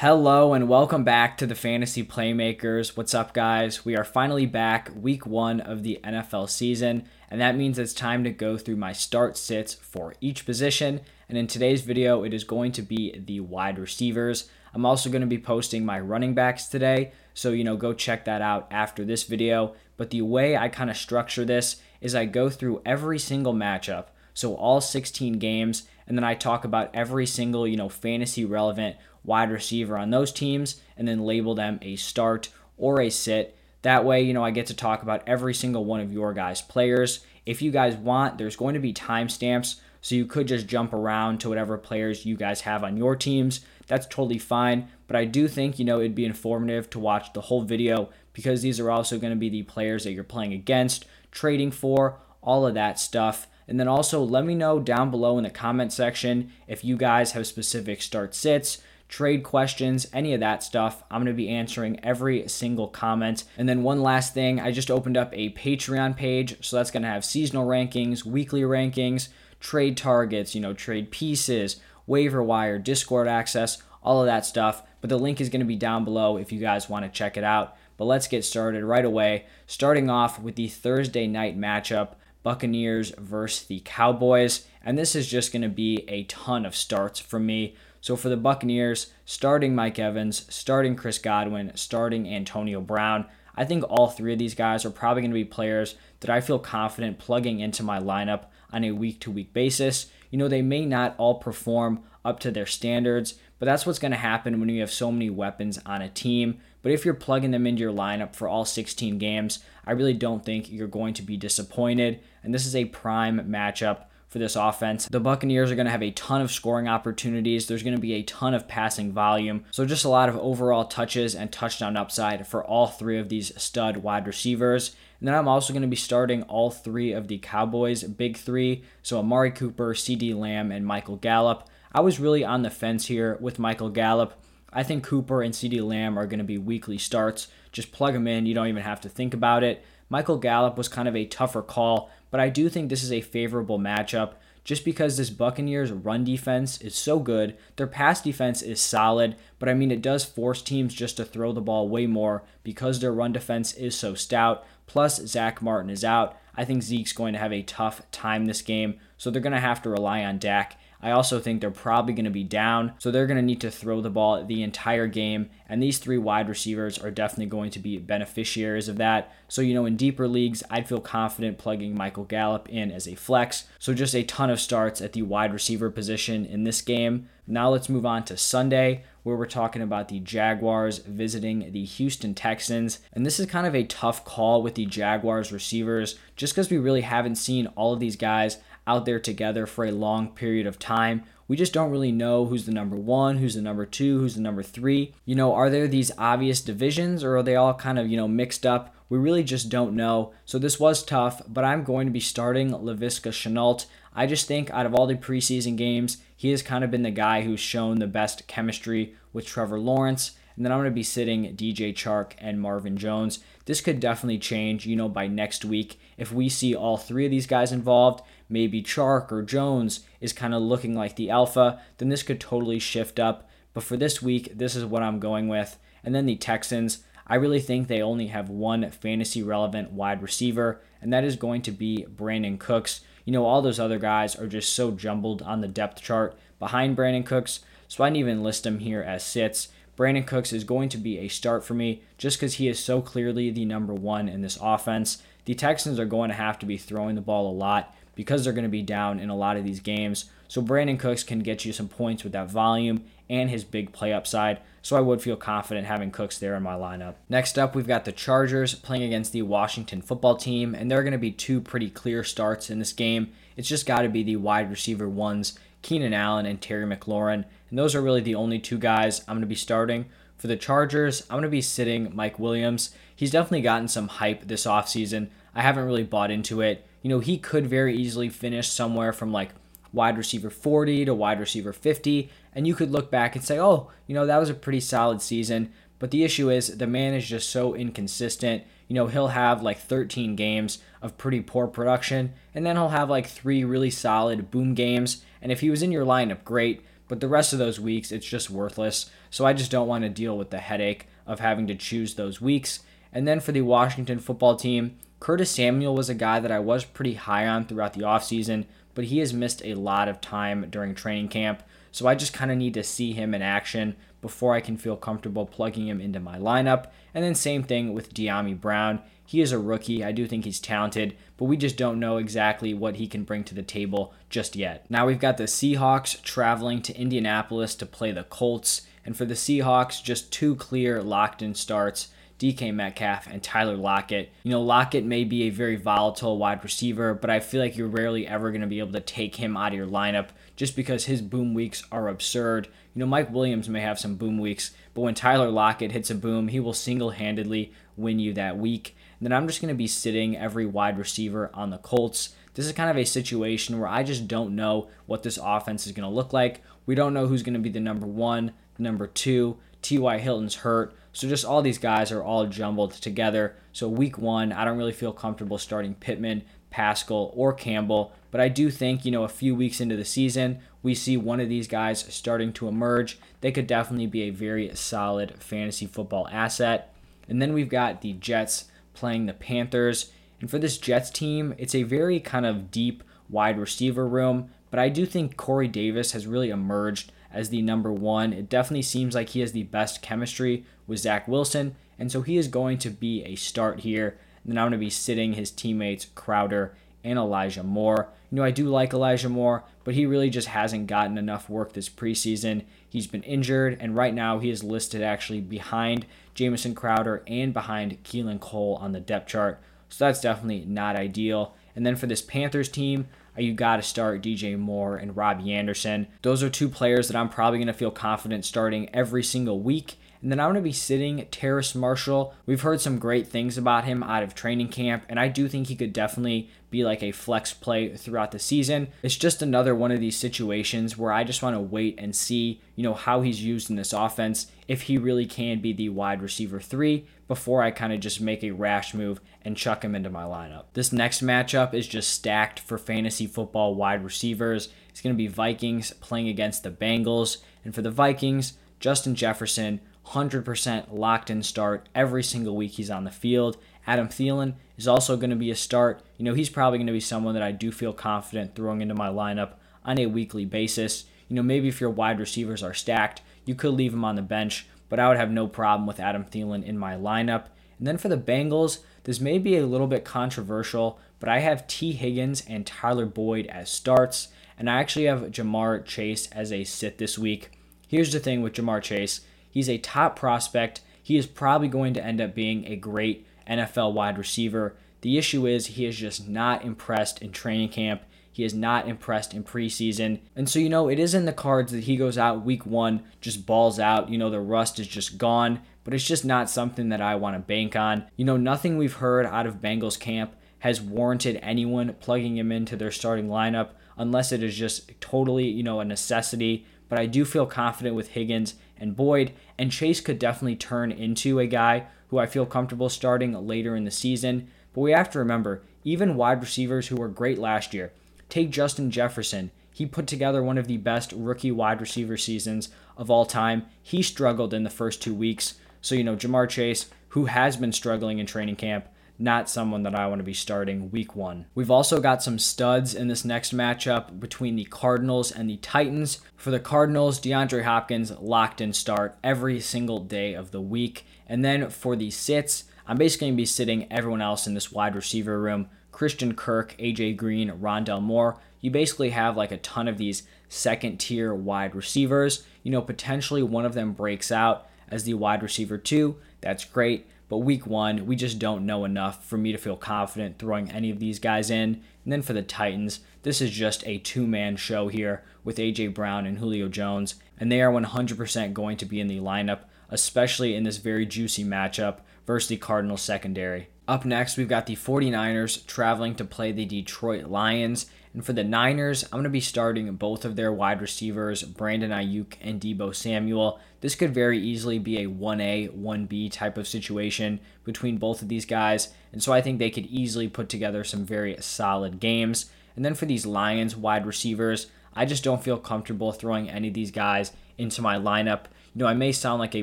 Hello and welcome back to the Fantasy Playmakers. What's up, guys? We are finally back, week one of the NFL season, and that means it's time to go through my start sits for each position. And in today's video, it is going to be the wide receivers. I'm also going to be posting my running backs today, so you know, go check that out after this video. But the way I kind of structure this is I go through every single matchup, so all 16 games, and then I talk about every single, you know, fantasy relevant wide receiver on those teams and then label them a start or a sit. That way, you know, I get to talk about every single one of your guys' players. If you guys want, there's going to be timestamps, so you could just jump around to whatever players you guys have on your teams. That's totally fine, but I do think, you know, it'd be informative to watch the whole video because these are also going to be the players that you're playing against, trading for, all of that stuff. And then also let me know down below in the comment section if you guys have specific start sits trade questions, any of that stuff. I'm going to be answering every single comment. And then one last thing, I just opened up a Patreon page. So that's going to have seasonal rankings, weekly rankings, trade targets, you know, trade pieces, waiver wire, Discord access, all of that stuff. But the link is going to be down below if you guys want to check it out. But let's get started right away. Starting off with the Thursday night matchup Buccaneers versus the Cowboys. And this is just going to be a ton of starts for me. So for the Buccaneers, starting Mike Evans, starting Chris Godwin, starting Antonio Brown, I think all three of these guys are probably going to be players that I feel confident plugging into my lineup on a week to week basis. You know, they may not all perform up to their standards, but that's what's going to happen when you have so many weapons on a team. But if you're plugging them into your lineup for all 16 games, I really don't think you're going to be disappointed. And this is a prime matchup for this offense. The Buccaneers are going to have a ton of scoring opportunities. There's going to be a ton of passing volume. So just a lot of overall touches and touchdown upside for all three of these stud wide receivers. And then I'm also going to be starting all three of the Cowboys' big three. So Amari Cooper, CeeDee Lamb, and Michael Gallup. I was really on the fence here with Michael Gallup. I think Cooper and CeeDee Lamb are going to be weekly starts. Just plug them in. You don't even have to think about it. Michael Gallup was kind of a tougher call but I do think this is a favorable matchup just because this Buccaneers run defense is so good. Their pass defense is solid, but I mean, it does force teams just to throw the ball way more because their run defense is so stout. Plus, Zack Martin is out. I think Zeke's going to have a tough time this game, so they're going to have to rely on Dak. I also think they're probably going to be down, so they're going to need to throw the ball the entire game. And these three wide receivers are definitely going to be beneficiaries of that. So, you know, in deeper leagues, I'd feel confident plugging Michael Gallup in as a flex. So, just a ton of starts at the wide receiver position in this game. Now, let's move on to Sunday, where we're talking about the Jaguars visiting the Houston Texans. And this is kind of a tough call with the Jaguars receivers, just because we really haven't seen all of these guys out there together for a long period of time. We just don't really know who's the number one, who's the number two, who's the number three. You know, are there these obvious divisions or are they all kind of, you know, mixed up? We really just don't know. So this was tough, but I'm going to be starting Laviska Shenault. I just think out of all the preseason games, he has kind of been the guy who's shown the best chemistry with Trevor Lawrence. And then I'm going to be sitting DJ Chark and Marvin Jones. This could definitely change, you know, by next week. If we see all three of these guys involved, maybe Chark or Jones is kind of looking like the alpha, then this could totally shift up. But for this week, this is what I'm going with. And then the Texans, I really think they only have one fantasy relevant wide receiver, and that is going to be Brandin Cooks. You know, all those other guys are just so jumbled on the depth chart behind Brandin Cooks, so I didn't even list them here as sits. Brandin Cooks is going to be a start for me just because he is so clearly the number one in this offense. The Texans are going to have to be throwing the ball a lot because they're going to be down in a lot of these games. So Brandin Cooks can get you some points with that volume and his big play upside. So I would feel confident having Cooks there in my lineup. Next up, we've got the Chargers playing against the Washington football team, and they're going to be two pretty clear starts in this game. It's just got to be the wide receiver ones, Keenan Allen and Terry McLaurin. And those are really the only two guys I'm going to be starting. For the Chargers, I'm going to be sitting Mike Williams. He's definitely gotten some hype this offseason. I haven't really bought into it. You know, he could very easily finish somewhere from like wide receiver 40 to wide receiver 50. And you could look back and say, oh, you know, that was a pretty solid season. But the issue is the man is just so inconsistent. You know, he'll have like 13 games of pretty poor production, and then he'll have like three really solid boom games. And if he was in your lineup, great. But the rest of those weeks, it's just worthless. So I just don't want to deal with the headache of having to choose those weeks. And then for the Washington football team, Curtis Samuel was a guy that I was pretty high on throughout the offseason, but he has missed a lot of time during training camp. So I just kind of need to see him in action before I can feel comfortable plugging him into my lineup. And then same thing with Dyami Brown. He is a rookie. I do think he's talented, but we just don't know exactly what he can bring to the table just yet. Now we've got the Seahawks traveling to Indianapolis to play the Colts. And for the Seahawks, just two clear locked in starts. DK Metcalf and Tyler Lockett. You know, Lockett may be a very volatile wide receiver, but I feel like you're rarely ever going to be able to take him out of your lineup just because his boom weeks are absurd. You know, Mike Williams may have some boom weeks, but when Tyler Lockett hits a boom, he will single handedly win you that week. Then I'm just going to be sitting every wide receiver on the Colts. This is kind of a situation where I just don't know what this offense is going to look like. We don't know who's going to be the number one, number two. T.Y. Hilton's hurt. So just all these guys are all jumbled together. So week one, I don't really feel comfortable starting Pittman, Pascal, or Campbell. But I do think, you know, a few weeks into the season, we see one of these guys starting to emerge. They could definitely be a very solid fantasy football asset. And then we've got the Jets playing the Panthers. And for this Jets team, it's a very kind of deep wide receiver room. But I do think Corey Davis has really emerged as the number one. It definitely seems like he has the best chemistry with Zach Wilson, and so he is going to be a start here. And then I'm going to be sitting his teammates Crowder and Elijah Moore. You know, I do like Elijah Moore, but he really just hasn't gotten enough work this preseason. He's been injured, and right now he is listed actually behind Jamison Crowder and behind Keelan Cole on the depth chart. So that's definitely not ideal. And then for this Panthers team, uh, you got to start DJ Moore and Robbie Anderson. Those are two players that I'm probably going to feel confident starting every single week. And then I'm going to be sitting Terrace Marshall. We've heard some great things about him out of training camp, and I do think he could definitely be like a flex play throughout the season. It's just another one of these situations where I just want to wait and see, you know, how he's used in this offense, if he really can be the wide receiver three before I kind of just make a rash move and chuck him into my lineup. This next matchup is just stacked for fantasy football wide receivers. It's going to be Vikings playing against the Bengals. And for the Vikings, Justin Jefferson, 100% locked in start every single week he's on the field. Adam Thielen is also going to be a start. You know, he's probably going to be someone that I do feel confident throwing into my lineup on a weekly basis. You know, maybe if your wide receivers are stacked, you could leave him on the bench, but I would have no problem with Adam Thielen in my lineup. And then for the Bengals, this may be a little bit controversial, but I have Tee Higgins and Tyler Boyd as starts, and I actually have Ja'Marr Chase as a sit this week. Here's the thing with Ja'Marr Chase he's a top prospect. He is probably going to end up being a great NFL wide receiver. The issue is he is just not impressed in training camp. He is not impressed in preseason. And so, you know, it is in the cards that he goes out week one, just balls out. You know, the rust is just gone but it's just not something that I want to bank on. You know, nothing we've heard out of Bengals camp has warranted anyone plugging him into their starting lineup unless it is just totally, you know, a necessity. But I do feel confident with Higgins and Boyd, and Chase could definitely turn into a guy who I feel comfortable starting later in the season. But we have to remember, even wide receivers who were great last year, take Justin Jefferson. He put together one of the best rookie wide receiver seasons of all time. He struggled in the first two weeks. So, you know, Ja'Marr Chase, who has been struggling in training camp, not someone that I want to be starting week one. We've also got some studs in this next matchup between the Cardinals and the Titans. For the Cardinals, DeAndre Hopkins locked in start every single day of the week. And then for the sits, I'm basically going to be sitting everyone else in this wide receiver room Christian Kirk, AJ Green, Rondale Moore. You basically have like a ton of these second tier wide receivers. You know, potentially one of them breaks out as the wide receiver two. That's great. But week one, we just don't know enough for me to feel confident throwing any of these guys in. And then for the Titans, this is just a two man show here with A.J. Brown and Julio Jones. And they are 100% going to be in the lineup, especially in this very juicy matchup versus the Cardinals secondary. Up next, we've got the 49ers traveling to play the Detroit Lions. And for the Niners, I'm going to be starting both of their wide receivers, Brandon Aiyuk and Deebo Samuel. This could very easily be a 1A, 1B type of situation between both of these guys. And so I think they could easily put together some very solid games. And then for these Lions wide receivers, I just don't feel comfortable throwing any of these guys into my lineup. You know, I may sound like a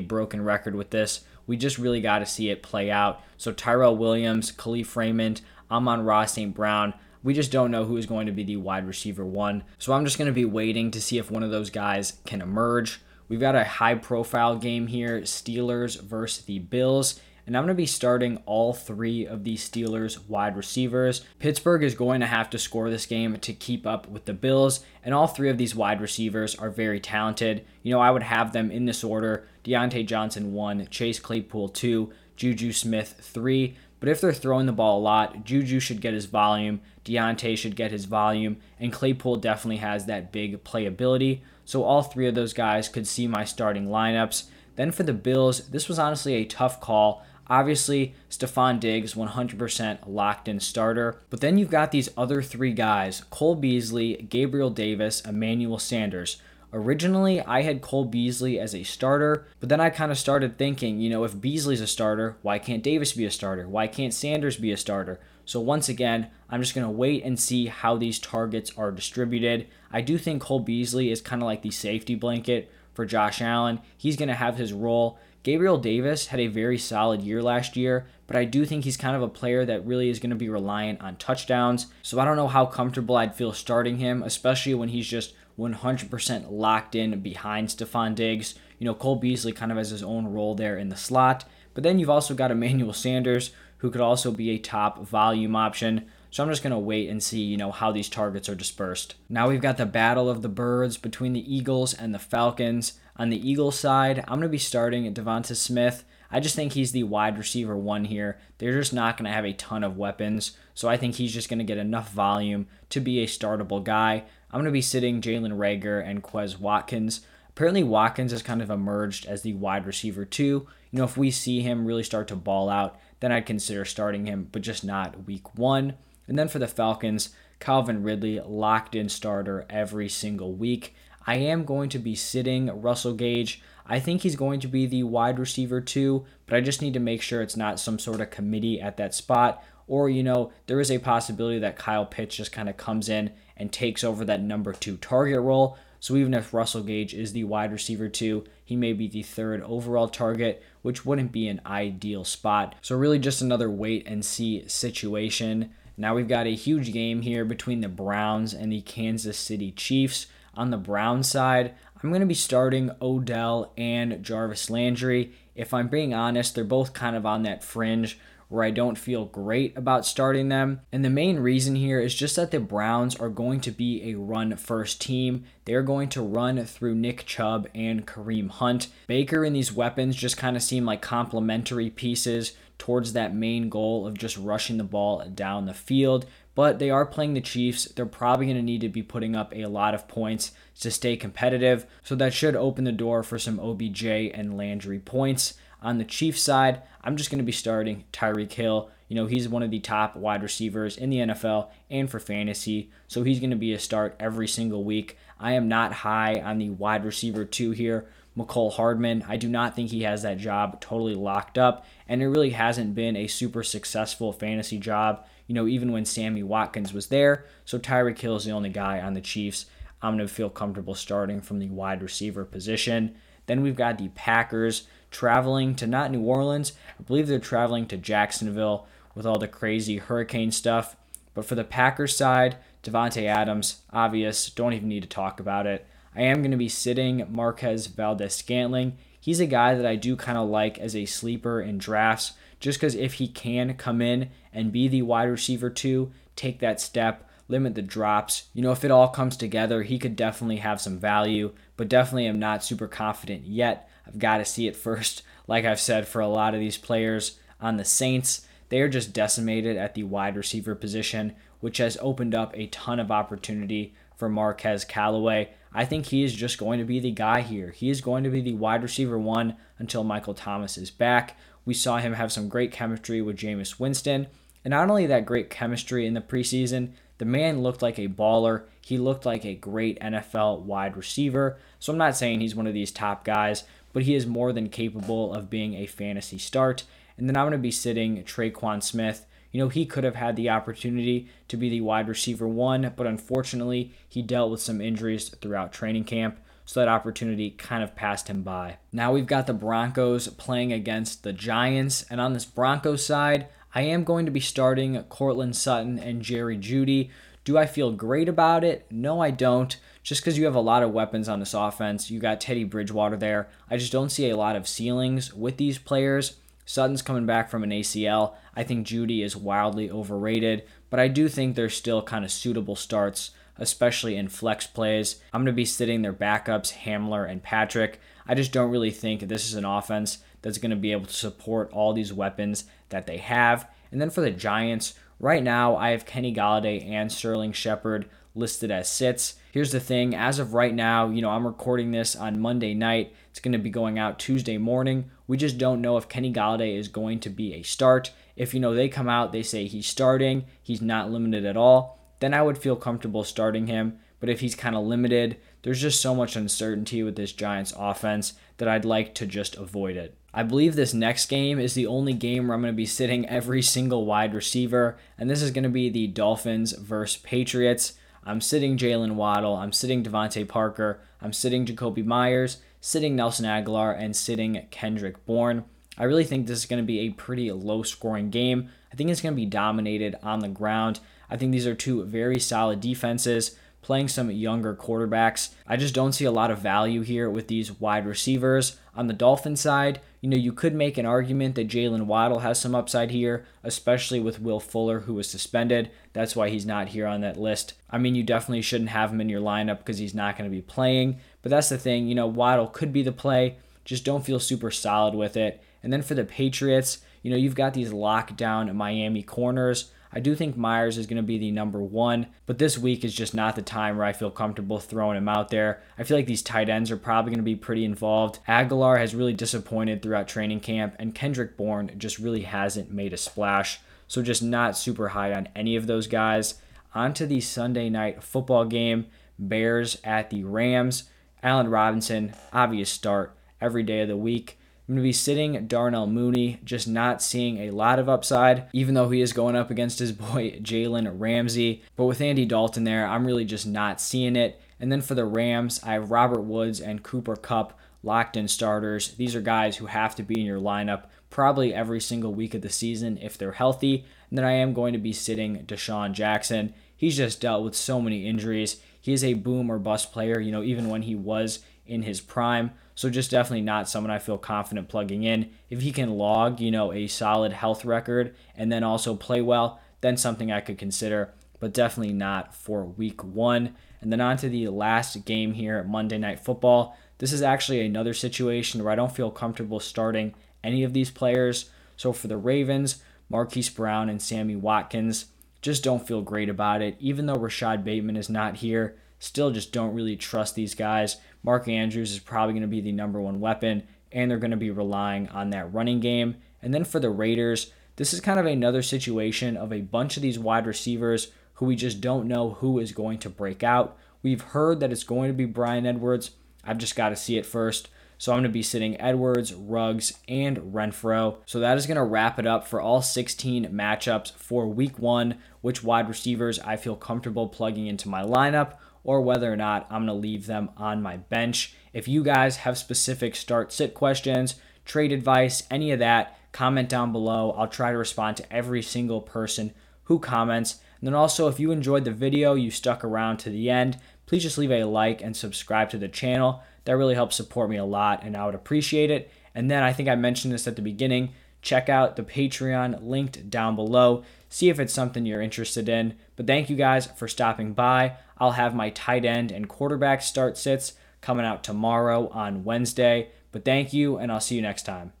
broken record with this. We just really got to see it play out. So Tyrell Williams, Kalif Raymond, Amon-Ra St. Brown, we just don't know who is going to be the wide receiver one. So I'm just going to be waiting to see if one of those guys can emerge. We've got a high profile game here Steelers versus the Bills. And I'm going to be starting all three of these Steelers wide receivers. Pittsburgh is going to have to score this game to keep up with the Bills, and all three of these wide receivers are very talented. You know, I would have them in this order Diontae Johnson 1, Chase Claypool 2, Juju Smith 3. But if they're throwing the ball a lot, Juju should get his volume, Diontae should get his volume, and Claypool definitely has that big playability. So all three of those guys could see my starting lineups. Then for the Bills, this was honestly a tough call. Obviously, Stefon Diggs, 100% locked in starter. But then you've got these other three guys Cole Beasley, Gabriel Davis, Emmanuel Sanders. Originally, I had Cole Beasley as a starter, but then I kind of started thinking, you know, if Beasley's a starter, why can't Davis be a starter? Why can't Sanders be a starter? So once again, I'm just going to wait and see how these targets are distributed. I do think Cole Beasley is kind of like the safety blanket for Josh Allen. He's going to have his role. Gabriel Davis had a very solid year last year, but I do think he's kind of a player that really is going to be reliant on touchdowns. So I don't know how comfortable I'd feel starting him, especially when he's just 100% locked in behind Stefon Diggs. You know, Cole Beasley kind of has his own role there in the slot. But then you've also got Emmanuel Sanders, who could also be a top volume option. So I'm just going to wait and see, you know, how these targets are dispersed. Now we've got the battle of the birds between the Eagles and the Falcons. On the Eagles side, I'm going to be starting Devonta Smith. I just think he's the wide receiver one here. They're just not going to have a ton of weapons, so I think he's just going to get enough volume to be a startable guy. I'm going to be sitting Jalen Reagor and Quez Watkins. Apparently, Watkins has kind of emerged as the wide receiver too. You know, if we see him really start to ball out, then I'd consider starting him, but just not week one. And then for the Falcons, Calvin Ridley, locked in starter every single week. I am going to be sitting Russell Gage. I think he's going to be the wide receiver too, but I just need to make sure it's not some sort of committee at that spot. Or, you know, there is a possibility that Kyle Pitts just kind of comes in and takes over that number two target role. So even if Russell Gage is the wide receiver two, he may be the third overall target, which wouldn't be an ideal spot. So really just another wait and see situation. Now we've got a huge game here between the Browns and the Kansas City Chiefs. On the Brown side, I'm going to be starting Odell and Jarvis Landry. If I'm being honest, they're both kind of on that fringe where I don't feel great about starting them. And the main reason here is just that the Browns are going to be a run first team. They're going to run through Nick Chubb and Kareem Hunt. Baker and these weapons just kind of seem like complementary pieces towards that main goal of just rushing the ball down the field but they are playing the Chiefs. They're probably going to need to be putting up a lot of points to stay competitive. So that should open the door for some OBJ and Landry points. On the Chiefs side, I'm just going to be starting Tyreek Hill. You know, he's one of the top wide receivers in the NFL and for fantasy. So he's going to be a start every single week. I am not high on the wide receiver two here. Mecole Hardman. I do not think he has that job totally locked up, and it really hasn't been a super successful fantasy job you know, even when Sammy Watkins was there. So Tyreek Hill is the only guy on the Chiefs I'm going to feel comfortable starting from the wide receiver position. Then we've got the Packers traveling to not New Orleans. I believe they're traveling to Jacksonville with all the crazy hurricane stuff. But for the Packers side, Davante Adams, obvious, don't even need to talk about it. I am going to be sitting Marquez Valdes-Scantling. He's a guy that I do kind of like as a sleeper in drafts just because if he can come in and be the wide receiver two, take that step, limit the drops, you know, if it all comes together, he could definitely have some value, but definitely am not super confident yet. I've got to see it first. Like I've said for a lot of these players on the Saints, they are just decimated at the wide receiver position, which has opened up a ton of opportunity for Marquez Callaway. I think he is just going to be the guy here. He is going to be the wide receiver one until Michael Thomas is back. We saw him have some great chemistry with Jameis Winston. And not only that great chemistry in the preseason, the man looked like a baller. He looked like a great NFL wide receiver. So I'm not saying he's one of these top guys, but he is more than capable of being a fantasy start. And then I'm going to be sitting Tre'Quan Smith. You know, he could have had the opportunity to be the wide receiver one, but unfortunately, he dealt with some injuries throughout training camp so that opportunity kind of passed him by. Now we've got the Broncos playing against the Giants, and on this Broncos side, I am going to be starting Courtland Sutton and Jerry Jeudy. Do I feel great about it? No, I don't. Just because you have a lot of weapons on this offense, you got Teddy Bridgewater there. I just don't see a lot of ceilings with these players. Sutton's coming back from an ACL. I think Jeudy is wildly overrated, but I do think they're still kind of suitable starts especially in flex plays. I'm going to be sitting their backups, Hamler and Patrick. I just don't really think this is an offense that's going to be able to support all these weapons that they have. And then for the Giants, right now I have Kenny Golladay and Sterling Shepard listed as sits. Here's the thing as of right now, you know, I'm recording this on Monday night. It's going to be going out Tuesday morning. We just don't know if Kenny Golladay is going to be a start. If you know they come out, they say he's starting, he's not limited at all then I would feel comfortable starting him. But if he's kind of limited, there's just so much uncertainty with this Giants offense that I'd like to just avoid it. I believe this next game is the only game where I'm going to be sitting every single wide receiver, and this is going to be the Dolphins versus Patriots. I'm sitting Jaylen Waddle, I'm sitting DeVante Parker, I'm sitting Jakobi Meyers, sitting Nelson Agholor, and sitting Kendrick Bourne. I really think this is going to be a pretty low scoring game. I think it's going to be dominated on the ground. I think these are two very solid defenses playing some younger quarterbacks. I just don't see a lot of value here with these wide receivers. On the Dolphin side, you know, you could make an argument that Jaylen Waddle has some upside here, especially with Will Fuller, who was suspended. That's why he's not here on that list. I mean, you definitely shouldn't have him in your lineup because he's not going to be playing. But that's the thing, you know, Waddle could be the play. Just don't feel super solid with it. And then for the Patriots, you know, you've got these lockdown Miami corners. I do think Meyers is going to be the number one, but this week is just not the time where I feel comfortable throwing him out there. I feel like these tight ends are probably going to be pretty involved. Agholor has really disappointed throughout training camp, and Kendrick Bourne just really hasn't made a splash. So just not super high on any of those guys. On to the Sunday night football game Bears at the Rams. Allen Robinson, obvious start every day of the week. I'm going to be sitting Darnell Mooney, just not seeing a lot of upside, even though he is going up against his boy Jalen Ramsey. But with Andy Dalton there, I'm really just not seeing it. And then for the Rams, I have Robert Woods and Cooper Kupp locked in starters. These are guys who have to be in your lineup probably every single week of the season if they're healthy. And then I am going to be sitting DeSean Jackson. He's just dealt with so many injuries. He is a boom or bust player, you know, even when he was in his prime. So just definitely not someone I feel confident plugging in. If he can log, you know, a solid health record and then also play well, then something I could consider, but definitely not for week one. And then on to the last game here, Monday Night Football. This is actually another situation where I don't feel comfortable starting any of these players. So for the Ravens, Marquise Brown and Sammy Watkins just don't feel great about it. Even though Rashod Bateman is not here, still just don't really trust these guys. Mark Andrews is probably going to be the number one weapon, and they're going to be relying on that running game. And then for the Raiders, this is kind of another situation of a bunch of these wide receivers who we just don't know who is going to break out. We've heard that it's going to be Bryan Edwards. I've just got to see it first. So I'm going to be sitting Edwards, Ruggs, and Renfrow. So that is going to wrap it up for all 16 matchups for week one, which wide receivers I feel comfortable plugging into my lineup or whether or not I'm going to leave them on my bench. If you guys have specific start sit questions, trade advice, any of that, comment down below. I'll try to respond to every single person who comments. And then also, if you enjoyed the video, you stuck around to the end, please just leave a like and subscribe to the channel. That really helps support me a lot, and I would appreciate it. And then I think I mentioned this at the beginning. Check out the Patreon linked down below. See if it's something you're interested in. But thank you guys for stopping by. I'll have my tight end and quarterback start sits coming out tomorrow on Wednesday. But thank you, and I'll see you next time.